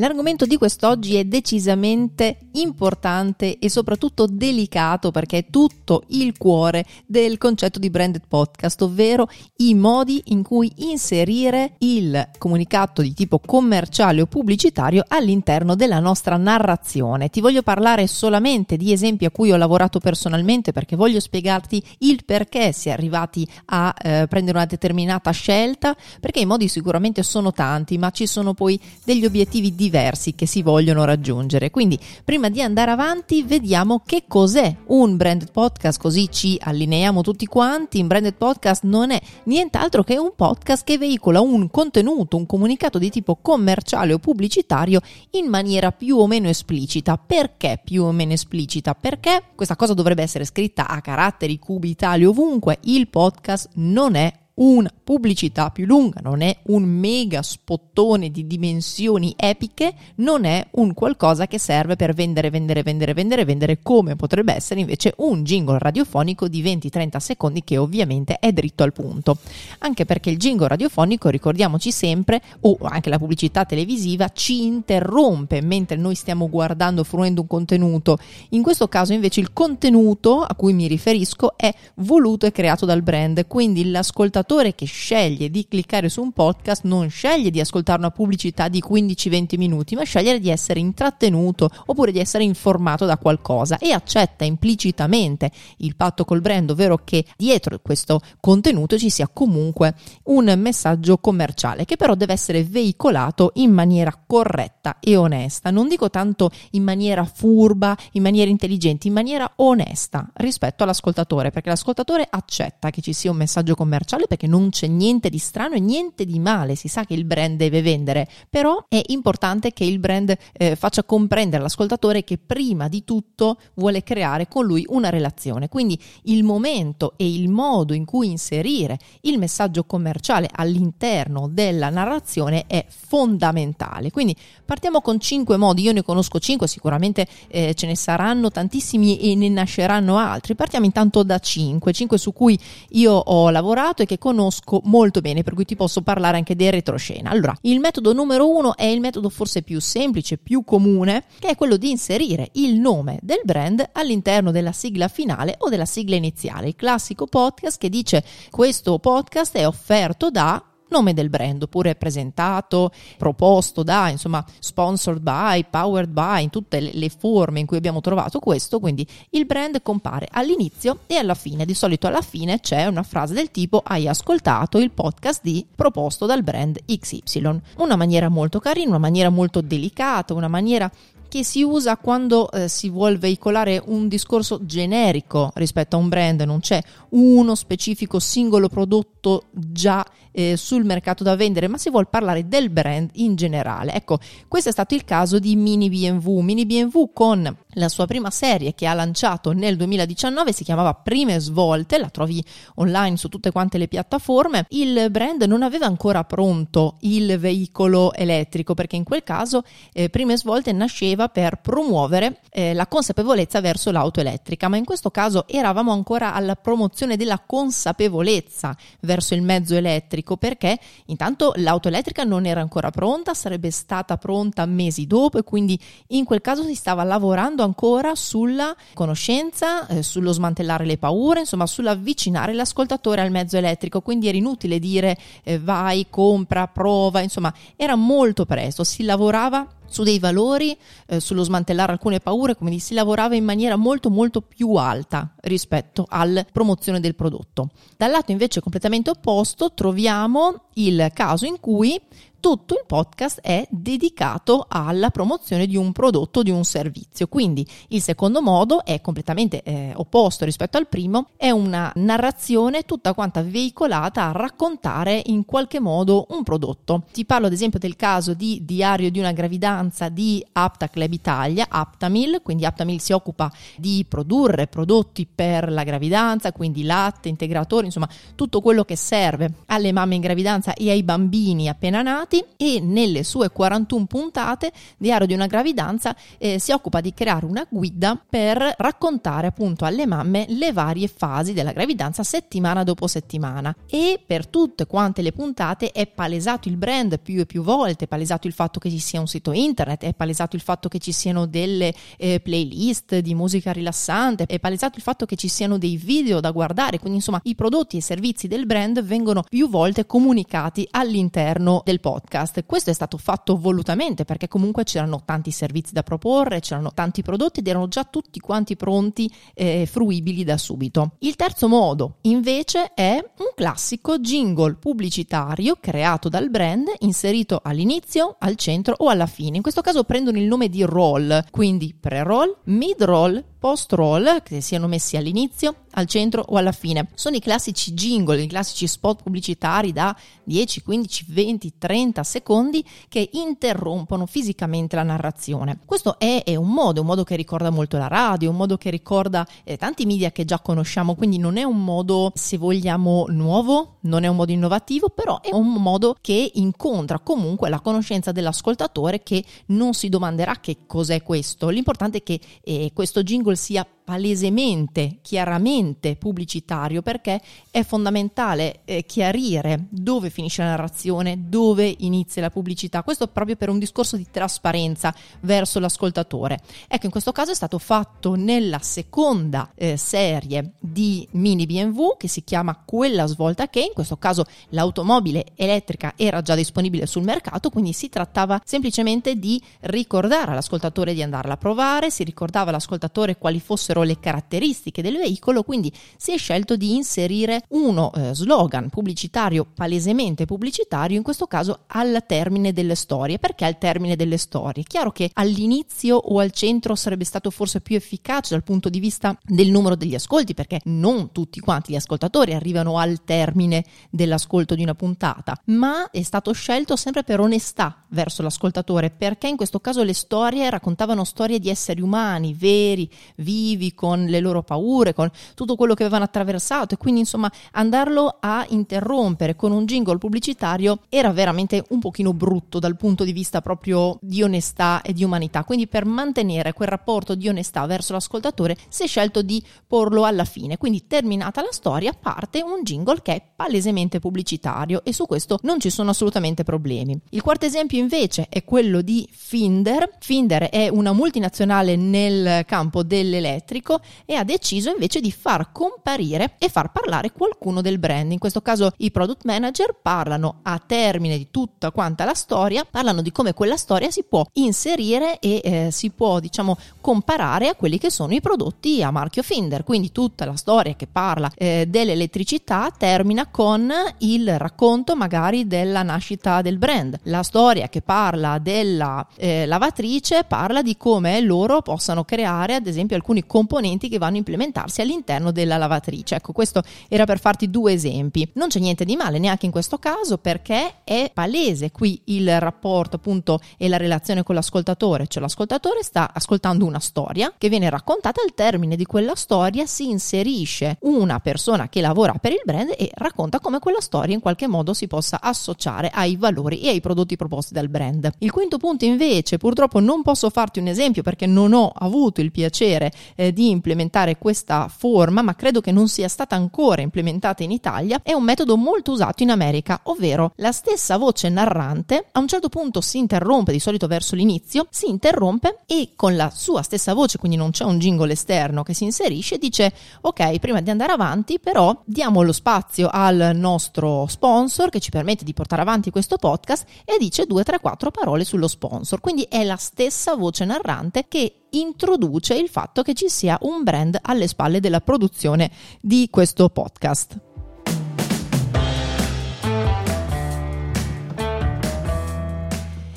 L'argomento di quest'oggi è decisamente importante e soprattutto delicato perché è tutto il cuore del concetto di branded podcast, ovvero i modi in cui inserire il comunicato di tipo commerciale o pubblicitario all'interno della nostra narrazione. Ti voglio parlare solamente di esempi a cui ho lavorato personalmente perché voglio spiegarti il perché si è arrivati a eh, prendere una determinata scelta, perché i modi sicuramente sono tanti, ma ci sono poi degli obiettivi diversi diversi che si vogliono raggiungere. Quindi, prima di andare avanti, vediamo che cos'è un branded podcast, così ci allineiamo tutti quanti. Un branded podcast non è nient'altro che un podcast che veicola un contenuto, un comunicato di tipo commerciale o pubblicitario in maniera più o meno esplicita. Perché più o meno esplicita? Perché questa cosa dovrebbe essere scritta a caratteri cubitali ovunque. Il podcast non è una pubblicità più lunga, non è un mega spottone di dimensioni epiche, non è un qualcosa che serve per vendere, vendere, vendere, vendere, vendere, come potrebbe essere invece un jingle radiofonico di 20-30 secondi che ovviamente è dritto al punto. Anche perché il jingle radiofonico, ricordiamoci sempre, o anche la pubblicità televisiva, ci interrompe mentre noi stiamo guardando, fruendo un contenuto. In questo caso invece il contenuto a cui mi riferisco è voluto e creato dal brand, quindi l'ascoltatore l'ascoltatore che sceglie di cliccare su un podcast non sceglie di ascoltare una pubblicità di 15-20 minuti, ma sceglie di essere intrattenuto oppure di essere informato da qualcosa e accetta implicitamente il patto col brand, ovvero che dietro questo contenuto ci sia comunque un messaggio commerciale che però deve essere veicolato in maniera corretta e onesta. Non dico tanto in maniera furba, in maniera intelligente, in maniera onesta rispetto all'ascoltatore, perché l'ascoltatore accetta che ci sia un messaggio commerciale perché non c'è niente di strano e niente di male, si sa che il brand deve vendere, però è importante che il brand eh, faccia comprendere all'ascoltatore che prima di tutto vuole creare con lui una relazione, quindi il momento e il modo in cui inserire il messaggio commerciale all'interno della narrazione è fondamentale. Quindi partiamo con cinque modi, io ne conosco cinque, sicuramente eh, ce ne saranno tantissimi e ne nasceranno altri. Partiamo intanto da cinque, cinque su cui io ho lavorato e che conosco molto bene, per cui ti posso parlare anche del retroscena. Allora, il metodo numero uno è il metodo forse più semplice, più comune, che è quello di inserire il nome del brand all'interno della sigla finale o della sigla iniziale. Il classico podcast che dice questo podcast è offerto da nome del brand, oppure presentato, proposto da, insomma, sponsored by, powered by, in tutte le, forme in cui abbiamo trovato questo, quindi il brand compare all'inizio e alla fine, di solito alla fine c'è una frase del tipo hai ascoltato il podcast di proposto dal brand XY, una maniera molto carina, una maniera molto delicata, una maniera che si usa quando eh, si vuole veicolare un discorso generico rispetto a un brand, non c'è uno specifico singolo prodotto già eh, sul mercato da vendere, ma si vuole parlare del brand in generale. Ecco, questo è stato il caso di Mini BMW. Mini BMW con la sua prima serie che ha lanciato nel 2019 si chiamava Prime Svolte, la trovi online su tutte quante le piattaforme. Il brand non aveva ancora pronto il veicolo elettrico perché in quel caso eh, Prime Svolte nasceva per promuovere eh, la consapevolezza verso l'auto elettrica, ma in questo caso eravamo ancora alla promozione della consapevolezza verso il mezzo elettrico perché intanto l'auto elettrica non era ancora pronta, sarebbe stata pronta mesi dopo e quindi in quel caso si stava lavorando ancora sulla conoscenza, eh, sullo smantellare le paure, insomma sull'avvicinare l'ascoltatore al mezzo elettrico, quindi era inutile dire eh, vai, compra, prova, insomma era molto presto, si lavorava su dei valori, eh, sullo smantellare alcune paure, come si lavorava in maniera molto molto più alta rispetto alla promozione del prodotto. Dal lato invece completamente opposto troviamo il caso in cui tutto il podcast è dedicato alla promozione di un prodotto, di un servizio. Quindi il secondo modo è completamente eh, opposto rispetto al primo, è una narrazione tutta quanta veicolata a raccontare in qualche modo un prodotto. Ti parlo ad esempio del caso di Diario di una gravidanza di Apta Club Italia, Aptamil, quindi Aptamil si occupa di produrre prodotti per la gravidanza, quindi latte, integratori, insomma tutto quello che serve alle mamme in gravidanza e ai bambini appena nati puntati e nelle sue 41 puntate Diario di una gravidanza eh, si occupa di creare una guida per raccontare appunto alle mamme le varie fasi della gravidanza settimana dopo settimana e per tutte quante le puntate è palesato il brand più e più volte, è palesato il fatto che ci sia un sito internet, è palesato il fatto che ci siano delle eh, playlist di musica rilassante, è palesato il fatto che ci siano dei video da guardare, quindi insomma i prodotti e i servizi del brand vengono più volte comunicati all'interno del podcast. Questo è stato fatto volutamente perché comunque c'erano tanti servizi da proporre, c'erano tanti prodotti ed erano già tutti quanti pronti e eh, fruibili da subito. Il terzo modo invece è un classico jingle pubblicitario creato dal brand, inserito all'inizio, al centro o alla fine. In questo caso prendono il nome di roll, quindi pre-roll, mid-roll, post-roll, che siano messi all'inizio, al centro o alla fine. Sono i classici jingle, i classici spot pubblicitari da 10, 15, 20, 30 secondi che interrompono fisicamente la narrazione. Questo è, è un modo, un modo che ricorda molto la radio, un modo che ricorda eh, tanti media che già conosciamo, quindi non è un modo, se vogliamo, nuovo, non è un modo innovativo, però è un modo che incontra comunque la conoscenza dell'ascoltatore che non si domanderà che cos'è questo. L'importante è che eh, questo jingle sia palesemente, chiaramente pubblicitario perché è fondamentale eh, chiarire dove finisce la narrazione, dove inizia la pubblicità. Questo proprio per un discorso di trasparenza verso l'ascoltatore. Ecco, in questo caso è stato fatto nella seconda eh, serie di mini BMW che si chiama Quella svolta che in questo caso l'automobile elettrica era già disponibile sul mercato, quindi si trattava semplicemente di ricordare all'ascoltatore di andarla a provare, si ricordava all'ascoltatore quali fossero fossero le caratteristiche del veicolo, quindi si è scelto di inserire uno eh, slogan pubblicitario palesemente pubblicitario, in questo caso al termine delle storie. Perché al termine delle storie? Chiaro che all'inizio o al centro sarebbe stato forse più efficace dal punto di vista del numero degli ascolti, perché non tutti quanti gli ascoltatori arrivano al termine dell'ascolto di una puntata, ma è stato scelto sempre per onestà verso l'ascoltatore, perché in questo caso le storie raccontavano storie di esseri umani veri, vivi, con le loro paure, con tutto quello che avevano attraversato e quindi insomma andarlo a interrompere con un jingle pubblicitario era veramente un pochino brutto dal punto di vista proprio di onestà e di umanità. Quindi per mantenere quel rapporto di onestà verso l'ascoltatore si è scelto di porlo alla fine. Quindi terminata la storia parte un jingle che è palesemente pubblicitario e su questo non ci sono assolutamente problemi. Il quarto esempio invece è quello di Finder. Finder è una multinazionale nel campo dell'elettrico pubblico e ha deciso invece di far comparire e far parlare qualcuno del brand. In questo caso i product manager parlano a termine di tutta quanta la storia, parlano di come quella storia si può inserire e eh, si può diciamo comparare a quelli che sono i prodotti a marchio Finder. Quindi tutta la storia che parla eh, dell'elettricità termina con il racconto magari della nascita del brand. La storia che parla della eh, lavatrice parla di come loro possano creare ad esempio alcuni componenti componenti che vanno a implementarsi all'interno della lavatrice. Ecco, questo era per farti due esempi. Non c'è niente di male neanche in questo caso perché è palese qui il rapporto appunto e la relazione con l'ascoltatore, cioè l'ascoltatore sta ascoltando una storia che viene raccontata al termine di quella storia si inserisce una persona che lavora per il brand e racconta come quella storia in qualche modo si possa associare ai valori e ai prodotti proposti dal brand. Il quinto punto invece, purtroppo non posso farti un esempio perché non ho avuto il piacere eh, di implementare questa forma, ma credo che non sia stata ancora implementata in Italia, è un metodo molto usato in America, ovvero la stessa voce narrante a un certo punto si interrompe, di solito verso l'inizio, si interrompe e con la sua stessa voce, quindi non c'è un jingle esterno che si inserisce, dice ok, prima di andare avanti però diamo lo spazio al nostro sponsor che ci permette di portare avanti questo podcast e dice due, tre, quattro parole sullo sponsor. Quindi è la stessa voce narrante che introduce il fatto che ci sia un brand alle spalle della produzione di questo podcast.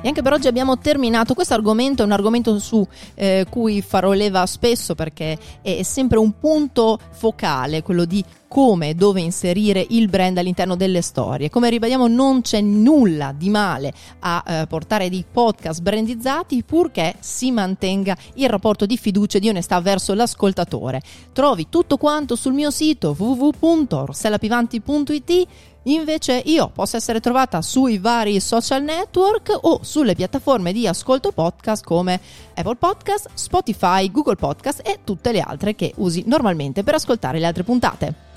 E anche per oggi abbiamo terminato. Questo argomento è un argomento su eh, cui farò leva spesso perché è sempre un punto focale, quello di come e dove inserire il brand all'interno delle storie. Come ribadiamo non c'è nulla di male a eh, portare dei podcast brandizzati purché si mantenga il rapporto di fiducia e di onestà verso l'ascoltatore. Trovi tutto quanto sul mio sito www.rossellapivanti.it Invece io posso essere trovata sui vari social network o sulle piattaforme di ascolto podcast come Apple Podcast, Spotify, Google Podcast e tutte le altre che usi normalmente per ascoltare le altre puntate.